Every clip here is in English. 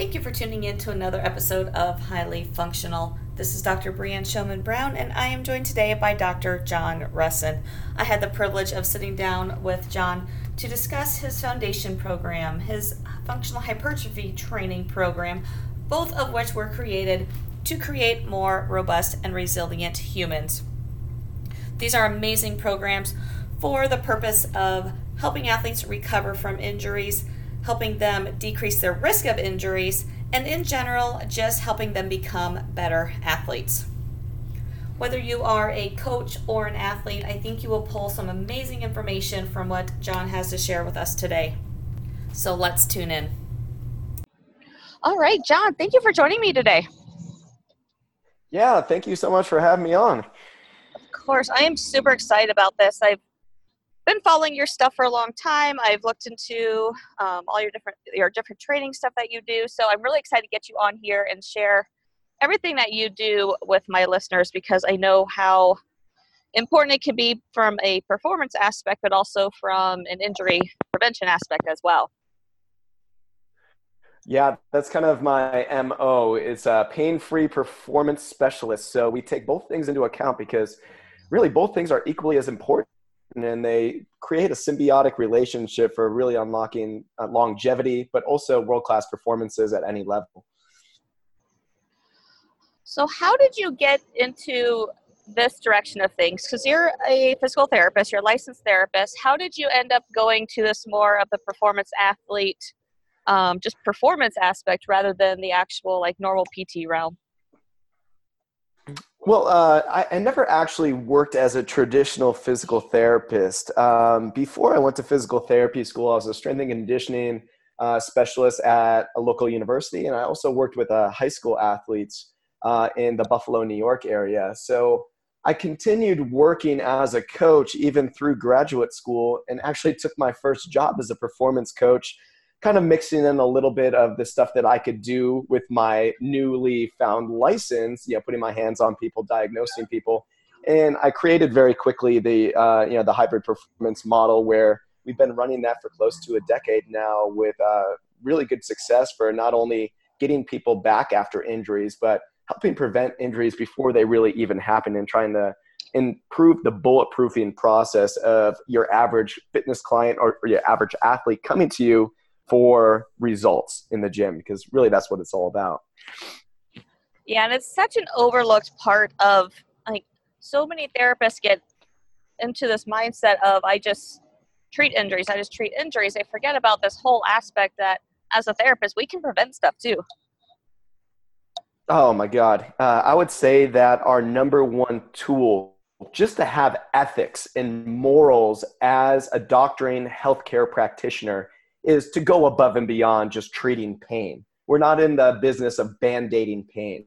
Thank you for tuning in to another episode of Highly Functional. This is Dr. Brianne Showman Brown, and I am joined today by Dr. John Rusin. I had the privilege of sitting down with John to discuss his foundation program, his functional hypertrophy training program, both of which were created to create more robust and resilient humans. These are amazing programs for the purpose of helping athletes recover from injuries helping them decrease their risk of injuries, and in general, just helping them become better athletes. Whether you are a coach or an athlete, I think you will pull some amazing information from what John has to share with us today. So let's tune in. All right, John, thank you for joining me today. Yeah, thank you so much for having me on. Of course, I am super excited about this. I've been following your stuff for a long time. I've looked into um, all your different your different training stuff that you do. So I'm really excited to get you on here and share everything that you do with my listeners because I know how important it can be from a performance aspect, but also from an injury prevention aspect as well. Yeah, that's kind of my MO. It's a pain-free performance specialist. So we take both things into account because really both things are equally as important and they create a symbiotic relationship for really unlocking uh, longevity, but also world class performances at any level. So, how did you get into this direction of things? Because you're a physical therapist, you're a licensed therapist. How did you end up going to this more of the performance athlete, um, just performance aspect rather than the actual like normal PT realm? Well, uh, I, I, never actually worked as a traditional physical therapist. Um, before I went to physical therapy school, I was a strength and conditioning uh, specialist at a local university, and I also worked with uh, high school athletes uh, in the Buffalo, New York area. So I continued working as a coach even through graduate school, and actually took my first job as a performance coach kind of mixing in a little bit of the stuff that I could do with my newly found license, you know, putting my hands on people, diagnosing people. And I created very quickly the, uh, you know, the hybrid performance model where we've been running that for close to a decade now with uh, really good success for not only getting people back after injuries, but helping prevent injuries before they really even happen and trying to improve the bulletproofing process of your average fitness client or, or your average athlete coming to you for results in the gym because really that's what it's all about. Yeah, and it's such an overlooked part of like so many therapists get into this mindset of I just treat injuries, I just treat injuries. They forget about this whole aspect that as a therapist we can prevent stuff too. Oh my God. Uh, I would say that our number one tool just to have ethics and morals as a doctoring healthcare practitioner is to go above and beyond just treating pain. We're not in the business of band aiding pain.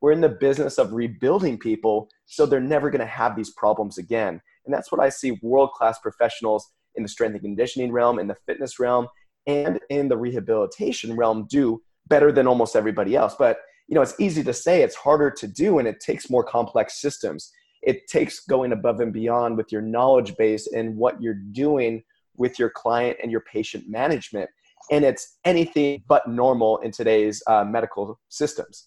We're in the business of rebuilding people so they're never going to have these problems again. And that's what I see world class professionals in the strength and conditioning realm, in the fitness realm, and in the rehabilitation realm do better than almost everybody else. But you know, it's easy to say, it's harder to do, and it takes more complex systems. It takes going above and beyond with your knowledge base and what you're doing with your client and your patient management. And it's anything but normal in today's uh, medical systems.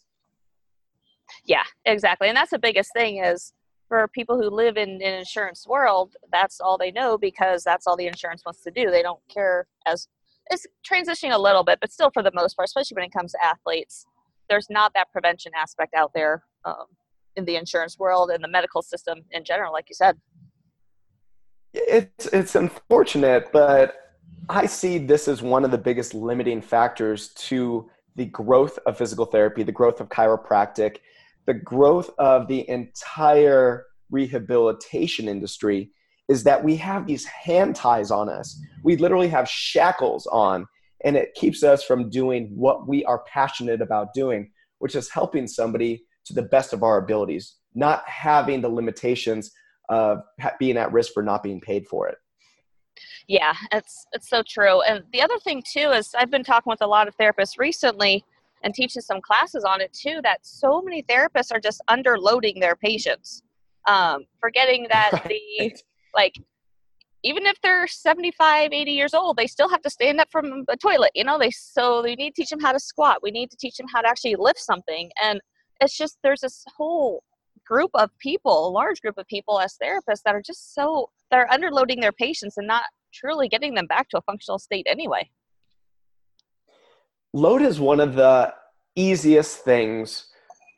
Yeah, exactly. And that's the biggest thing is for people who live in an insurance world, that's all they know because that's all the insurance wants to do. They don't care as it's transitioning a little bit, but still for the most part, especially when it comes to athletes, there's not that prevention aspect out there um, in the insurance world and the medical system in general, like you said. It's it's unfortunate, but I see this as one of the biggest limiting factors to the growth of physical therapy, the growth of chiropractic, the growth of the entire rehabilitation industry is that we have these hand ties on us. We literally have shackles on, and it keeps us from doing what we are passionate about doing, which is helping somebody to the best of our abilities, not having the limitations of being at risk for not being paid for it. Yeah, it's it's so true. And the other thing too is I've been talking with a lot of therapists recently and teaching some classes on it too that so many therapists are just underloading their patients, um, forgetting that right. the like even if they're 75 80 years old they still have to stand up from a toilet you know they so we need to teach them how to squat we need to teach them how to actually lift something and it's just there's this whole group of people a large group of people as therapists that are just so they're underloading their patients and not truly getting them back to a functional state anyway load is one of the easiest things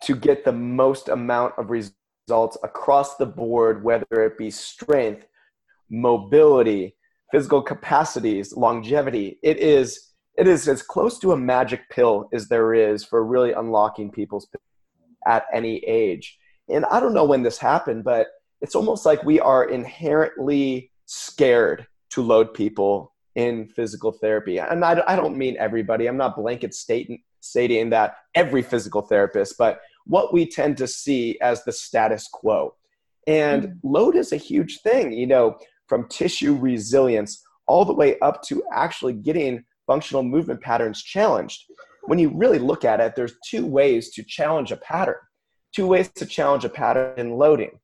to get the most amount of results across the board whether it be strength mobility, physical capacities, longevity. It is it is as close to a magic pill as there is for really unlocking people's at any age. And I don't know when this happened, but it's almost like we are inherently scared to load people in physical therapy. And I, I don't mean everybody. I'm not blanket stating, stating that every physical therapist, but what we tend to see as the status quo. And mm-hmm. load is a huge thing. You know, from tissue resilience all the way up to actually getting functional movement patterns challenged. When you really look at it, there's two ways to challenge a pattern, two ways to challenge a pattern in loading.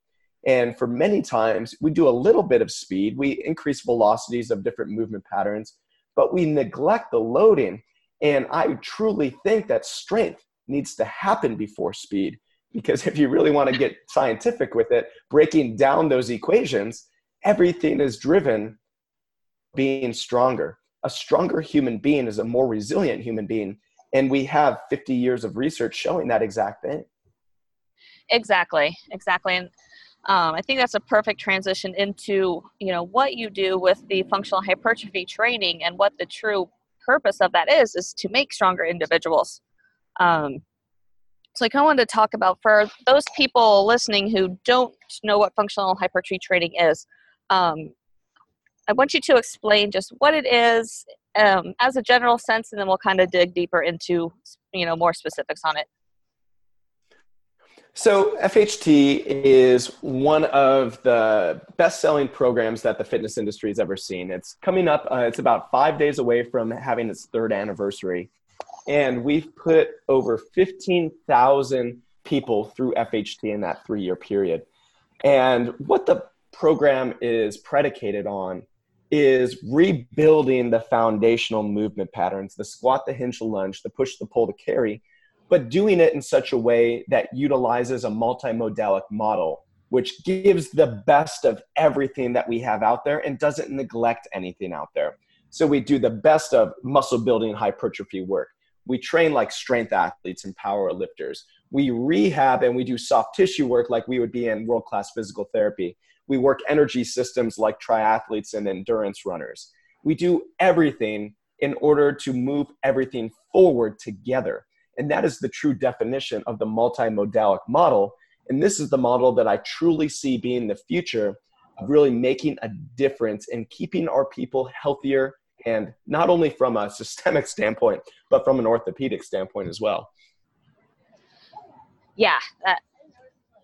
And for many times, we do a little bit of speed, we increase velocities of different movement patterns, but we neglect the loading. And I truly think that strength needs to happen before speed. Because if you really want to get scientific with it, breaking down those equations, everything is driven being stronger. A stronger human being is a more resilient human being. And we have 50 years of research showing that exact thing. Exactly, exactly. And um, I think that's a perfect transition into you know what you do with the functional hypertrophy training and what the true purpose of that is is to make stronger individuals. Um, so like I wanted to talk about for those people listening who don't know what functional hypertrophy training is um, I want you to explain just what it is um, as a general sense, and then we'll kind of dig deeper into you know more specifics on it. So FHT is one of the best-selling programs that the fitness industry has ever seen. It's coming up. Uh, it's about five days away from having its third anniversary, and we've put over fifteen thousand people through FHT in that three-year period. And what the program is predicated on is rebuilding the foundational movement patterns the squat, the hinge, the lunge, the push, the pull, the carry, but doing it in such a way that utilizes a multimodalic model, which gives the best of everything that we have out there and doesn't neglect anything out there. So we do the best of muscle building hypertrophy work. We train like strength athletes and power lifters. We rehab and we do soft tissue work like we would be in world class physical therapy we work energy systems like triathletes and endurance runners. We do everything in order to move everything forward together. And that is the true definition of the multimodalic model. And this is the model that I truly see being the future of really making a difference in keeping our people healthier and not only from a systemic standpoint, but from an orthopedic standpoint as well. Yeah, that,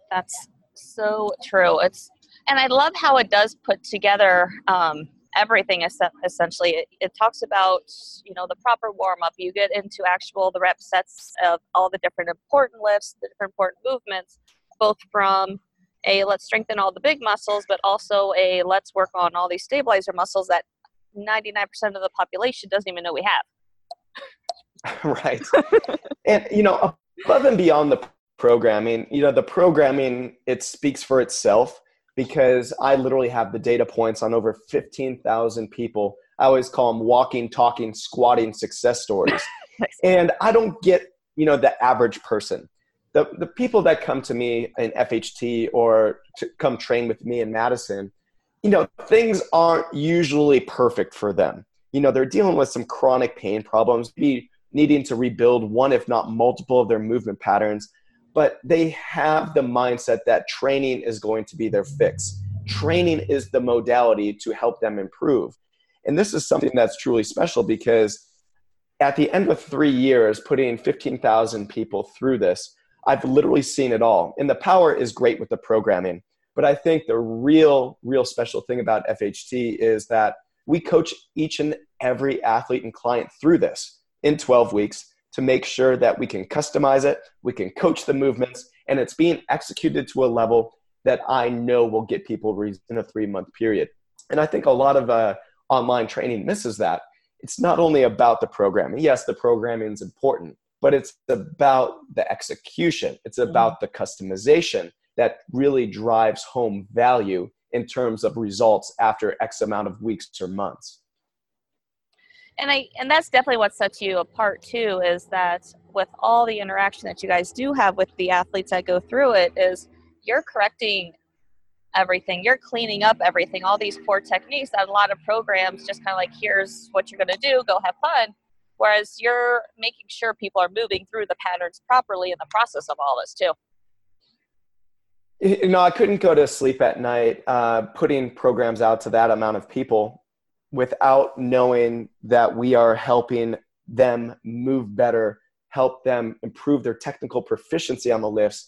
that's so true. It's and I love how it does put together um, everything essentially. It, it, talks about you know the proper warm up. You get into actual the rep sets of all the different important lifts, the different important movements, both from a let's strengthen all the big muscles, but also a let's work on all these stabilizer muscles that 99% of the population doesn't even know we have. right. and you know, above and beyond the programming, you know, the programming it speaks for itself because I literally have the data points on over 15,000 people. I always call them walking, talking, squatting success stories. and I don't get, you know, the average person. The, the people that come to me in FHT or to come train with me in Madison, you know, things aren't usually perfect for them. You know, they're dealing with some chronic pain problems, be needing to rebuild one, if not multiple, of their movement patterns but they have the mindset that training is going to be their fix. Training is the modality to help them improve. And this is something that's truly special because at the end of three years, putting 15,000 people through this, I've literally seen it all. And the power is great with the programming. But I think the real, real special thing about FHT is that we coach each and every athlete and client through this in 12 weeks to make sure that we can customize it, we can coach the movements, and it's being executed to a level that I know will get people in a three month period. And I think a lot of uh, online training misses that. It's not only about the programming. Yes, the programming is important, but it's about the execution. It's about the customization that really drives home value in terms of results after X amount of weeks or months. And I and that's definitely what sets you apart too is that with all the interaction that you guys do have with the athletes that go through it is you're correcting everything. You're cleaning up everything, all these poor techniques that a lot of programs just kind of like, here's what you're going to do, go have fun. Whereas you're making sure people are moving through the patterns properly in the process of all this too. You know, I couldn't go to sleep at night uh, putting programs out to that amount of people without knowing that we are helping them move better, help them improve their technical proficiency on the lifts.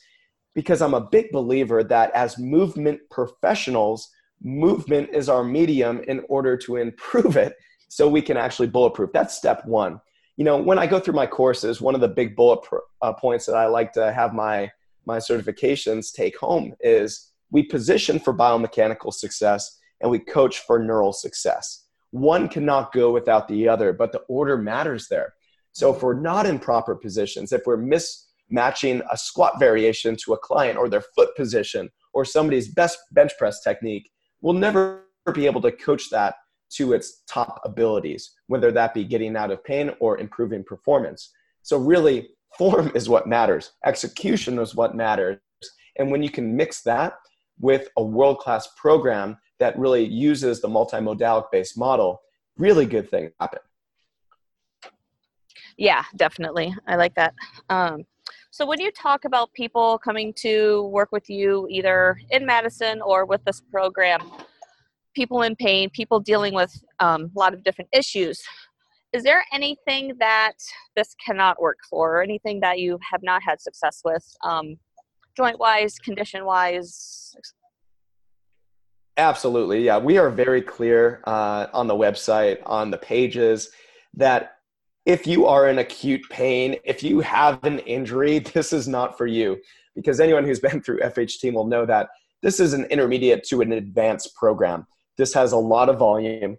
Because I'm a big believer that as movement professionals, movement is our medium in order to improve it so we can actually bulletproof. That's step one. You know, when I go through my courses, one of the big bullet uh, points that I like to have my my certifications take home is we position for biomechanical success and we coach for neural success. One cannot go without the other, but the order matters there. So if we're not in proper positions, if we're mismatching a squat variation to a client or their foot position or somebody's best bench press technique, we'll never be able to coach that to its top abilities, whether that be getting out of pain or improving performance. So really, form is what matters execution is what matters and when you can mix that with a world class program that really uses the multimodalic based model really good things happen. Yeah definitely. I like that. Um, so when you talk about people coming to work with you either in madison or with this program people in pain people dealing with um, a lot of different issues is there anything that this cannot work for or anything that you have not had success with um, joint wise condition wise absolutely yeah we are very clear uh, on the website on the pages that if you are in acute pain if you have an injury this is not for you because anyone who's been through fht will know that this is an intermediate to an advanced program this has a lot of volume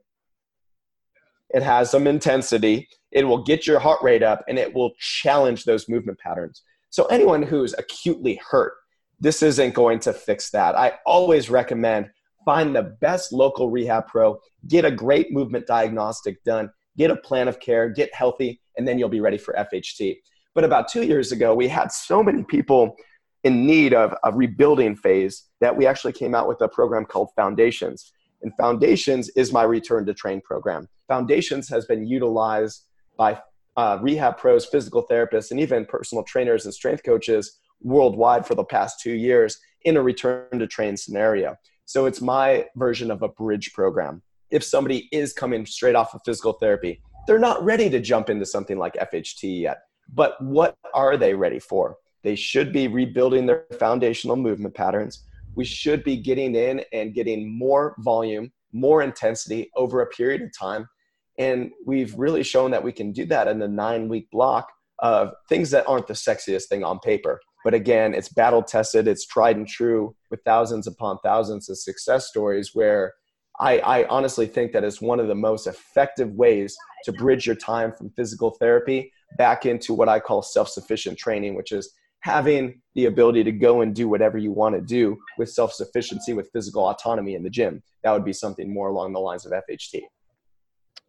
it has some intensity. It will get your heart rate up and it will challenge those movement patterns. So, anyone who's acutely hurt, this isn't going to fix that. I always recommend find the best local rehab pro, get a great movement diagnostic done, get a plan of care, get healthy, and then you'll be ready for FHT. But about two years ago, we had so many people in need of a rebuilding phase that we actually came out with a program called Foundations. And Foundations is my return to train program. Foundations has been utilized by uh, rehab pros, physical therapists, and even personal trainers and strength coaches worldwide for the past two years in a return to train scenario. So it's my version of a bridge program. If somebody is coming straight off of physical therapy, they're not ready to jump into something like FHT yet. But what are they ready for? They should be rebuilding their foundational movement patterns we should be getting in and getting more volume, more intensity over a period of time. And we've really shown that we can do that in the nine week block of things that aren't the sexiest thing on paper. But again, it's battle tested, it's tried and true with thousands upon thousands of success stories where I, I, honestly think that it's one of the most effective ways to bridge your time from physical therapy back into what I call self sufficient training, which is having the ability to go and do whatever you want to do with self sufficiency, with physical autonomy in the gym. That would be something more along the lines of FHT.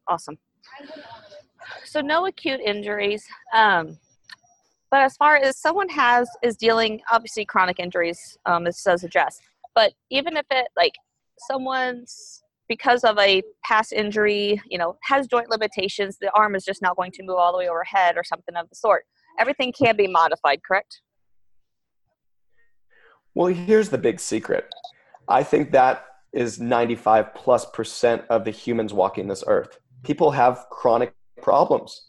Awesome. So, no acute injuries. Um, but as far as someone has is dealing, obviously chronic injuries, um, this does address. But even if it like someone's because of a past injury, you know, has joint limitations, the arm is just not going to move all the way overhead or something of the sort everything can be modified, correct? Well, here's the big secret. I think that is 95 plus percent of the humans walking this earth. People have chronic problems.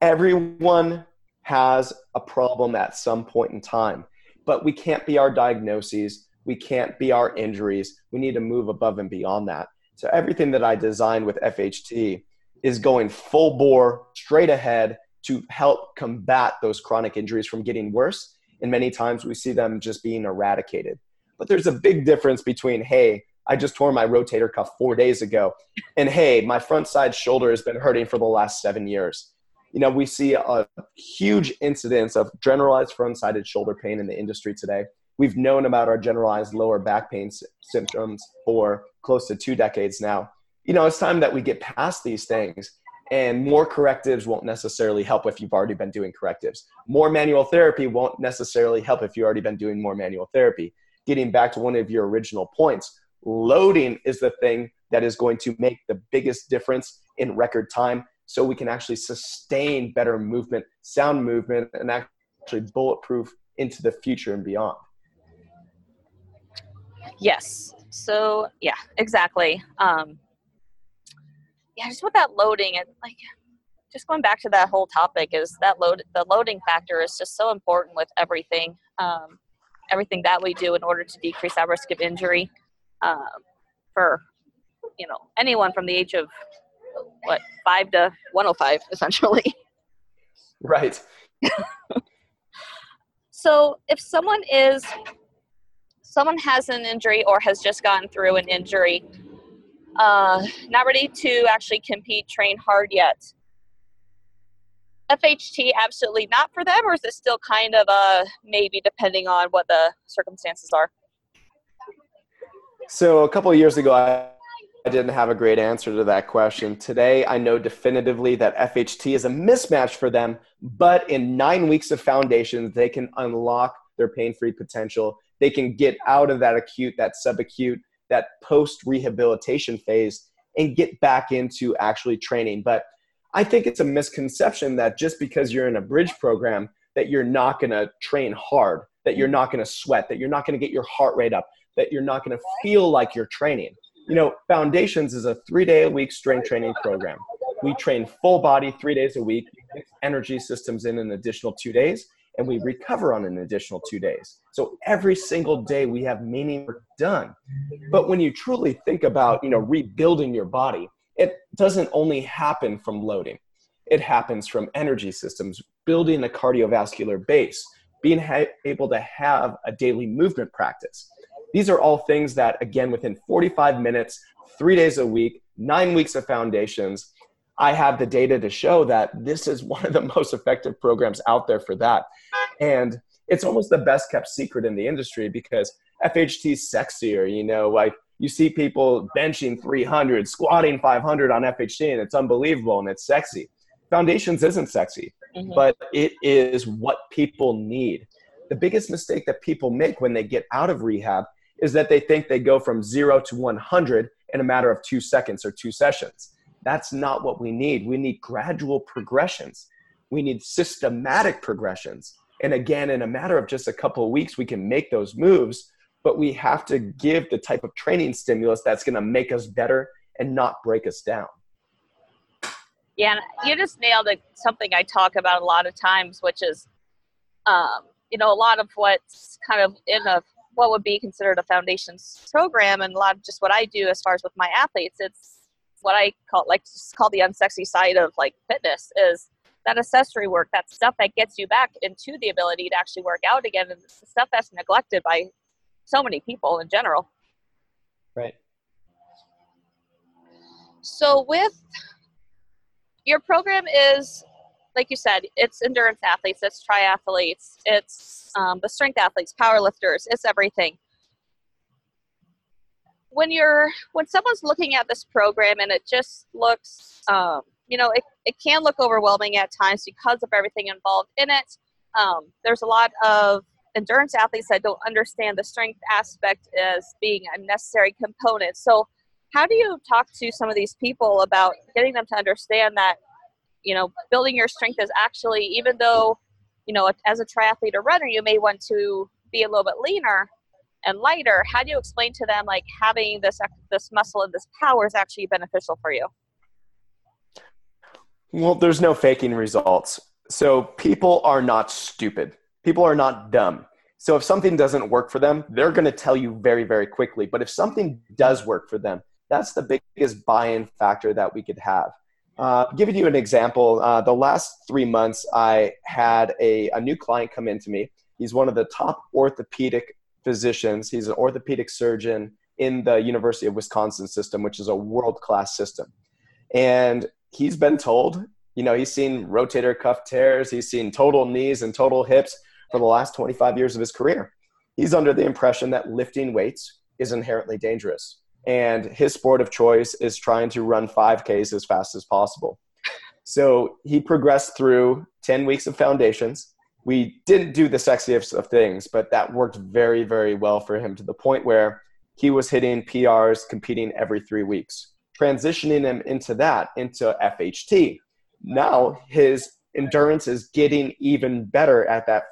Everyone has a problem at some point in time, but we can't be our diagnoses. We can't be our injuries. We need to move above and beyond that. So, everything that I designed with FHT is going full bore, straight ahead, to help combat those chronic injuries from getting worse. And many times we see them just being eradicated. But there's a big difference between, hey, I just tore my rotator cuff four days ago. And hey, my front side shoulder has been hurting for the last seven years. You know, we see a huge incidence of generalized front sided shoulder pain in the industry today. We've known about our generalized lower back pain symptoms for close to two decades now. You know, it's time that we get past these things and more correctives won't necessarily help if you've already been doing correctives. More manual therapy won't necessarily help if you've already been doing more manual therapy. Getting back to one of your original points, loading is the thing that is going to make the biggest difference in record time so we can actually sustain better movement, sound movement, and actually bulletproof into the future and beyond. Yes. So, yeah, exactly. Um, yeah, just with that loading and like just going back to that whole topic is that load the loading factor is just so important with everything um, everything that we do in order to decrease our risk of injury um, for you know anyone from the age of what five to 105 essentially right so if someone is someone has an injury or has just gone through an injury uh, not ready to actually compete, train hard yet. FHT absolutely not for them, or is it still kind of a maybe depending on what the circumstances are? So a couple of years ago, I, I didn't have a great answer to that question. Today, I know definitively that FHT is a mismatch for them, but in nine weeks of foundations, they can unlock their pain-free potential. They can get out of that acute, that subacute, that post rehabilitation phase and get back into actually training. But I think it's a misconception that just because you're in a bridge program, that you're not going to train hard, that you're not going to sweat, that you're not going to get your heart rate up, that you're not going to feel like you're training. You know, Foundations is a three day a week strength training program. We train full body three days a week, energy systems in an additional two days, and we recover on an additional two days. So every single day we have meaning done. But when you truly think about, you know, rebuilding your body, it doesn't only happen from loading. It happens from energy systems, building a cardiovascular base, being ha- able to have a daily movement practice. These are all things that, again, within 45 minutes, three days a week, nine weeks of foundations, I have the data to show that this is one of the most effective programs out there for that. And it's almost the best kept secret in the industry because FHT is sexier, you know, like you see people benching 300, squatting 500 on FHT, and it's unbelievable and it's sexy. Foundations isn't sexy, mm-hmm. but it is what people need. The biggest mistake that people make when they get out of rehab is that they think they go from zero to 100 in a matter of two seconds or two sessions. That's not what we need. We need gradual progressions. We need systematic progressions. And again, in a matter of just a couple of weeks, we can make those moves, but we have to give the type of training stimulus that's going to make us better and not break us down. Yeah, you just nailed it, something I talk about a lot of times, which is, um, you know, a lot of what's kind of in a what would be considered a foundations program, and a lot of just what I do as far as with my athletes, it's what I call like just call the unsexy side of like fitness is that accessory work, that stuff that gets you back into the ability to actually work out again, and stuff that's neglected by so many people in general. Right. So with your program is like you said, it's endurance athletes, it's triathletes, it's um, the strength athletes, power lifters, it's everything. When you're when someone's looking at this program and it just looks um, you know it, it can look overwhelming at times because of everything involved in it. Um, there's a lot of endurance athletes that don't understand the strength aspect as being a necessary component. So how do you talk to some of these people about getting them to understand that you know building your strength is actually even though you know as a triathlete or runner you may want to be a little bit leaner and lighter how do you explain to them like having this this muscle and this power is actually beneficial for you? Well there's no faking results. So people are not stupid. People are not dumb. So if something doesn't work for them they're going to tell you very very quickly. But if something does work for them that's the biggest buy-in factor that we could have uh, giving you an example uh, the last three months i had a, a new client come in to me he's one of the top orthopedic physicians. He's an orthopedic surgeon in the University of Wisconsin system, which is a world class system. And he's been told, you know, he's seen rotator cuff tears, he's seen total knees and total hips for the last 25 years of his career. He's under the impression that lifting weights is inherently dangerous. And his sport of choice is trying to run 5Ks as fast as possible. So he progressed through 10 weeks of foundations. We didn't do the sexiest of things, but that worked very, very well for him to the point where he was hitting PRs, competing every three weeks, transitioning him into that, into FHT. Now his endurance is getting even better at that,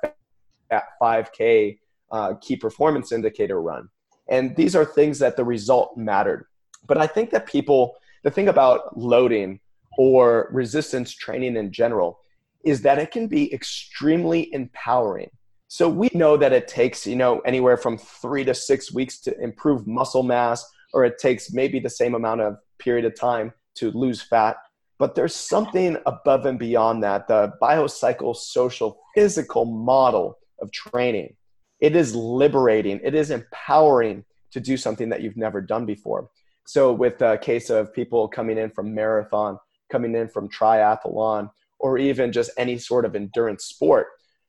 that 5K uh, key performance indicator run. And these are things that the result mattered. But I think that people, the thing about loading or resistance training in general is that it can be extremely empowering. So we know that it takes, you know, anywhere from 3 to 6 weeks to improve muscle mass or it takes maybe the same amount of period of time to lose fat. But there's something above and beyond that, the biopsychosocial physical model of training it is liberating. It is empowering to do something that you've never done before. So with the case of people coming in from marathon coming in from triathlon or even just any sort of endurance sport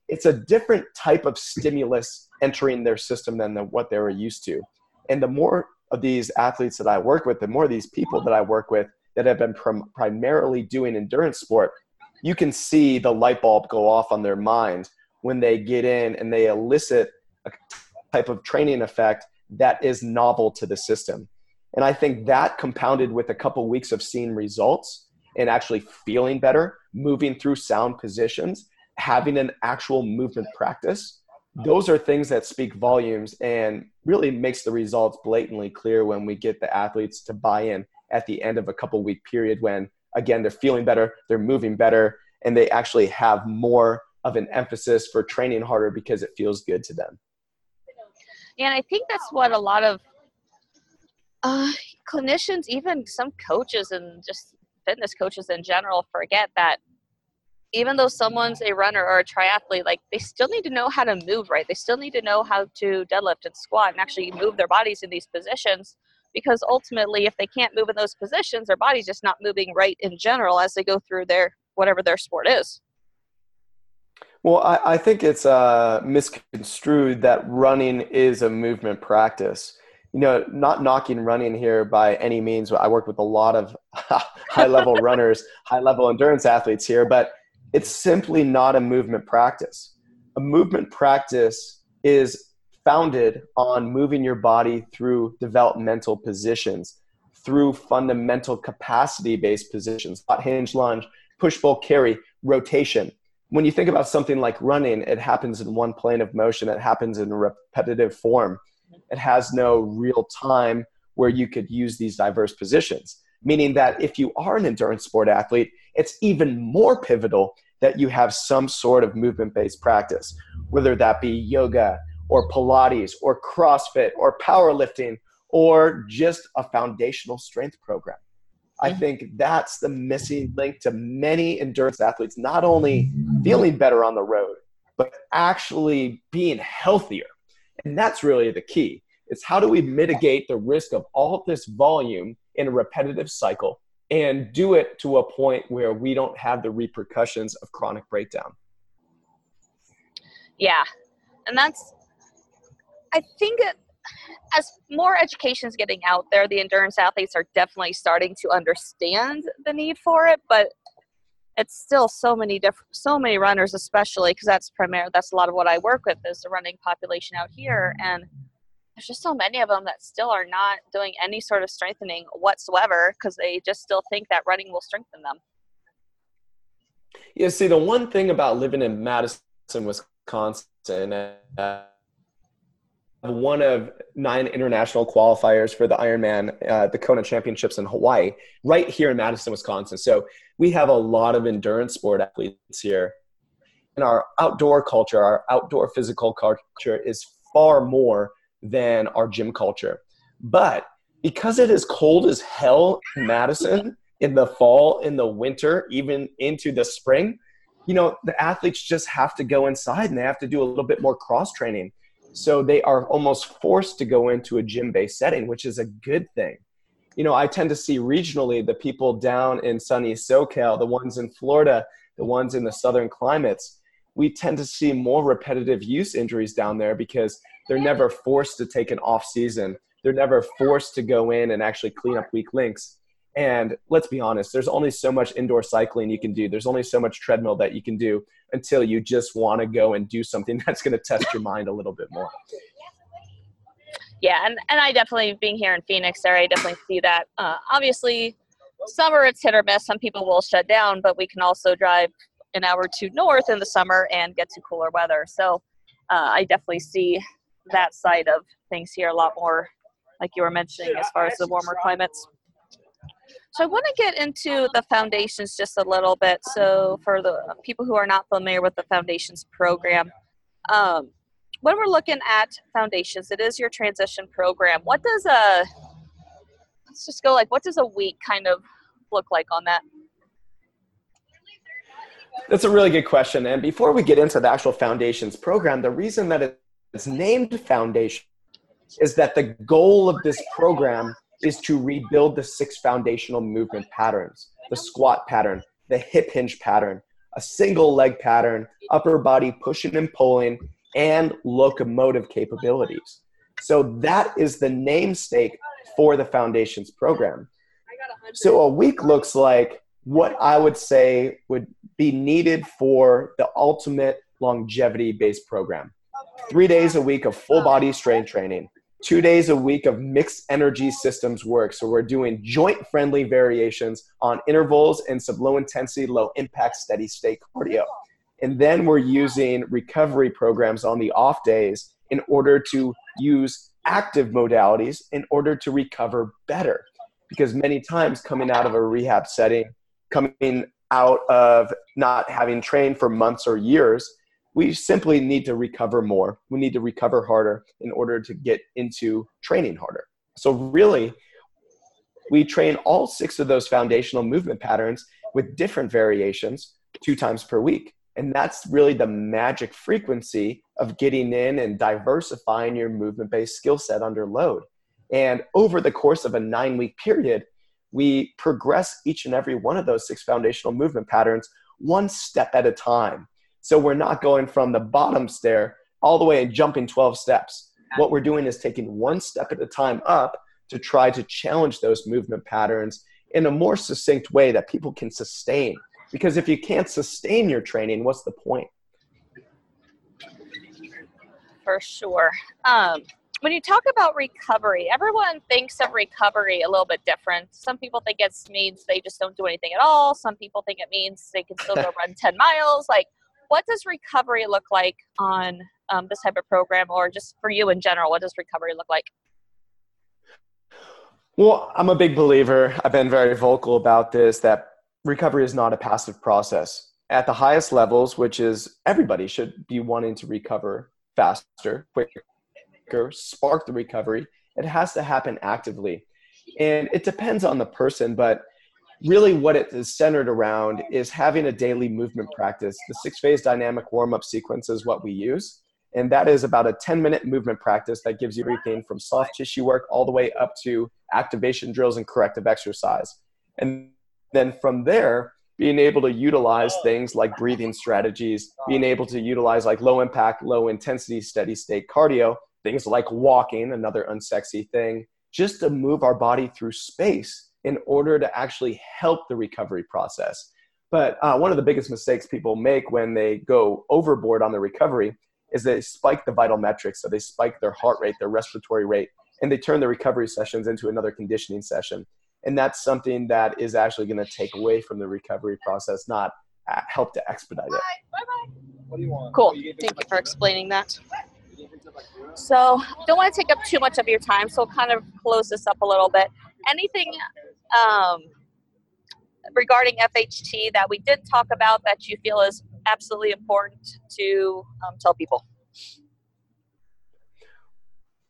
it's a different type of stimulus entering their system than the, what they were used to. And the more of these athletes that i work with the more of these people that i work with that have been prim- primarily doing endurance sport you can see the light bulb go off on their mind when they get in and they elicit a type of training effect that is novel to the system. And I think that compounded with a couple weeks of seeing results and actually feeling better, moving through sound positions, having an actual movement practice, those are things that speak volumes and really makes the results blatantly clear when we get the athletes to buy in at the end of a couple week period when again they're feeling better, they're moving better, and they actually have more of an emphasis for training harder because it feels good to them. And I think that's what a lot of uh, clinicians, even some coaches and just fitness coaches in general, forget that even though someone's a runner or a triathlete, like they still need to know how to move right. They still need to know how to deadlift and squat and actually move their bodies in these positions. Because ultimately, if they can't move in those positions, their body's just not moving right in general as they go through their whatever their sport is. Well, I, I think it's uh, misconstrued that running is a movement practice. You know, not knocking running here by any means. I work with a lot of high level runners, high level endurance athletes here, but it's simply not a movement practice. A movement practice is founded on moving your body through developmental positions, through fundamental capacity based positions, hot hinge lunge, push pull carry, rotation when you think about something like running, it happens in one plane of motion, it happens in a repetitive form. It has no real time where you could use these diverse positions. Meaning that if you are an endurance sport athlete, it's even more pivotal that you have some sort of movement based practice, whether that be yoga or Pilates or CrossFit or powerlifting or just a foundational strength program. I think that's the missing link to many endurance athletes, not only feeling better on the road, but actually being healthier. And that's really the key. It's how do we mitigate the risk of all of this volume in a repetitive cycle and do it to a point where we don't have the repercussions of chronic breakdown. Yeah. And that's, I think it, as more education is getting out there, the endurance athletes are definitely starting to understand the need for it, but it's still so many different, so many runners, especially because that's primary. That's a lot of what I work with is the running population out here, and there's just so many of them that still are not doing any sort of strengthening whatsoever because they just still think that running will strengthen them. Yeah, see, the one thing about living in Madison, Wisconsin, uh, one of nine international qualifiers for the Ironman, uh, the Kona Championships in Hawaii, right here in Madison, Wisconsin. So we have a lot of endurance sport athletes here. And our outdoor culture, our outdoor physical culture is far more than our gym culture. But because it is cold as hell in Madison in the fall, in the winter, even into the spring, you know, the athletes just have to go inside and they have to do a little bit more cross training So they are almost forced to go into a gym based setting, which is a good thing. You know, I tend to see regionally the people down in sunny SoCal, the ones in Florida, the ones in the southern climates, we tend to see more repetitive use injuries down there because they're never forced to take an off season. They're never forced to go in and actually clean up weak links. And let's be honest, there's only so much indoor cycling you can do. There's only so much treadmill that you can do until you just want to go and do something that's going to test your mind a little bit more. Yeah, and, and I definitely, being here in Phoenix there, I definitely see that. Uh, obviously, summer it's hit or miss. Some people will shut down, but we can also drive an hour to north in the summer and get to cooler weather. So uh, I definitely see that side of things here a lot more, like you were mentioning, as far as the warmer climates. So I want to get into the foundations just a little bit. So for the people who are not familiar with the foundations program, um, when we're looking at foundations, it is your transition program. What does a let's just go like what does a week kind of look like on that? That's a really good question. And before we get into the actual foundations program, the reason that it's named foundation is that the goal of this program is to rebuild the six foundational movement patterns the squat pattern, the hip hinge pattern, a single leg pattern, upper body pushing and pulling, and locomotive capabilities. So that is the name namesake for the foundations program. So a week looks like what I would say would be needed for the ultimate longevity based program. Three days a week of full body strength training, two days a week of mixed energy systems work. So we're doing joint friendly variations on intervals and some low intensity, low impact, steady state cardio. And then we're using recovery programs on the off days in order to use active modalities in order to recover better. Because many times coming out of a rehab setting, coming out of not having trained for months or years, we simply need to recover more. We need to recover harder in order to get into training harder. So, really, we train all six of those foundational movement patterns with different variations two times per week. And that's really the magic frequency of getting in and diversifying your movement based skill set under load. And over the course of a nine week period, we progress each and every one of those six foundational movement patterns one step at a time. So we're not going from the bottom stair all the way and jumping 12 steps. What we're doing is taking one step at a time up to try to challenge those movement patterns in a more succinct way that people can sustain. Because if you can't sustain your training, what's the point? For sure. Um, when you talk about recovery, everyone thinks of recovery a little bit different. Some people think it means they just don't do anything at all. Some people think it means they can still go run 10 miles. Like, what does recovery look like on um, this type of program, or just for you in general? What does recovery look like? Well, I'm a big believer. I've been very vocal about this that recovery is not a passive process. At the highest levels, which is everybody should be wanting to recover faster, quicker, spark the recovery, it has to happen actively. And it depends on the person, but really what it is centered around is having a daily movement practice. The six phase dynamic warm up sequence is what we use. And that is about a 10 minute movement practice that gives you everything from soft tissue work all the way up to activation drills and corrective exercise. And then from there, being able to utilize things like breathing strategies, being able to utilize like low impact, low intensity, steady state cardio things like walking, another unsexy thing, just to move our body through space in order to actually help the recovery process. But uh, one of the biggest mistakes people make when they go overboard on the recovery is they spike the vital metrics. So they spike their heart rate, their respiratory rate, and they turn the recovery sessions into another conditioning session. And that's something that is actually going to take away from the recovery process, not uh, help to expedite it. Bye bye. What do you want? Cool. Thank you for explaining that. So don't want to take up too much of your time. So we'll kind of close this up a little bit. Anything um, regarding FHT that we did talk about that you feel is absolutely important to um, tell people?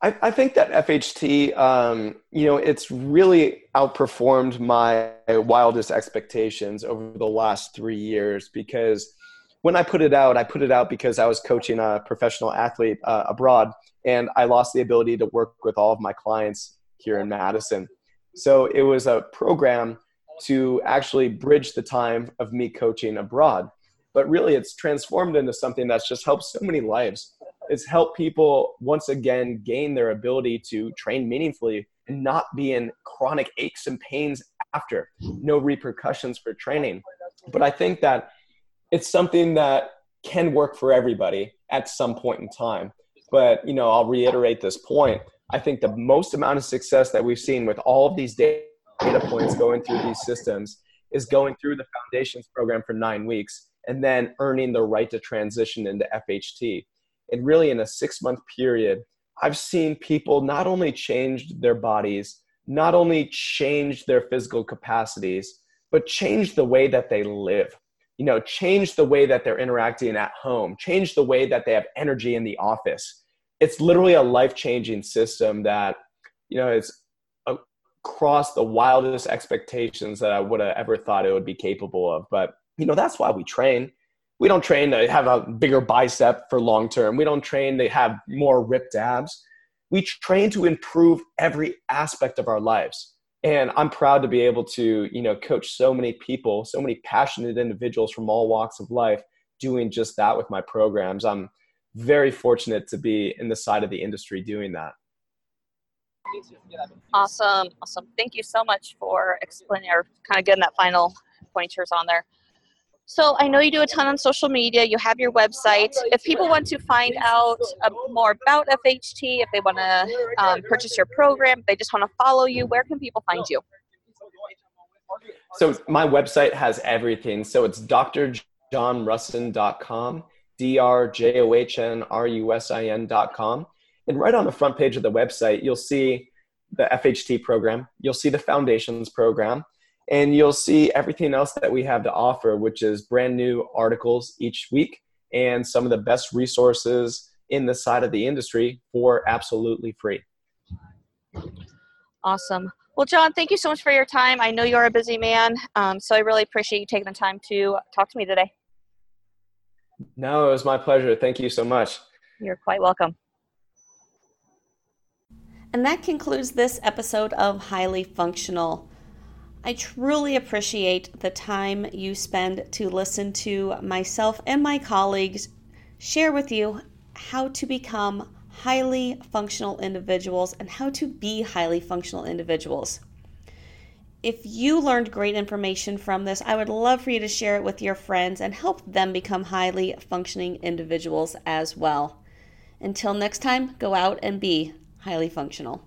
I, I, think that FHT, um, you know, it's really outperformed my wildest expectations over the last three years because when I put it out, I put it out because I was coaching a professional athlete uh, abroad, and I lost the ability to work with all of my clients here in Madison. So it was a program to actually bridge the time of me coaching abroad. But really, it's transformed into something that's just helped so many lives. It's helped people once again gain their ability to train meaningfully and not be in chronic aches and pains after, no repercussions for training. But I think that it's something that can work for everybody at some point in time. But, you know, I'll reiterate this point. I think the most amount of success that we've seen with all of these data points going through these systems is going through the foundations program for nine weeks and then earning the right to transition into FHT. And really, in a six month period, I've seen people not only change their bodies, not only change their physical capacities, but change the way that they live. You know, change the way that they're interacting at home, change the way that they have energy in the office. It's literally a life changing system that, you know, it's uh, across the wildest expectations that I would have ever thought it would be capable of. But, you know, that's why we train. We don't train to have a bigger bicep for long term. We don't train to have more ripped abs. We train to improve every aspect of our lives. And I'm proud to be able to, you know, coach so many people, so many passionate individuals from all walks of life doing just that with my programs. I'm very fortunate to be in the side of the industry doing that. Awesome. Awesome. Thank you so much for explaining or kind of getting that final pointers on there. So I know you do a ton on social media. You have your website. If people want to find out uh, more about FHT, if they want to um, purchase your program, they just want to follow you, where can people find you? So my website has everything. So it's drjohnrusin.com, D-R-J-O-H-N-R-U-S-I-N.com. And right on the front page of the website, you'll see the FHT program. You'll see the foundations program and you'll see everything else that we have to offer, which is brand new articles each week and some of the best resources in the side of the industry for absolutely free. Awesome. Well, John, thank you so much for your time. I know you're a busy man, um, so I really appreciate you taking the time to talk to me today. No, it was my pleasure. Thank you so much. You're quite welcome. And that concludes this episode of Highly Functional. I truly appreciate the time you spend to listen to myself and my colleagues share with you how to become highly functional individuals and how to be highly functional individuals. If you learned great information from this, I would love for you to share it with your friends and help them become highly functioning individuals as well. Until next time, go out and be highly functional.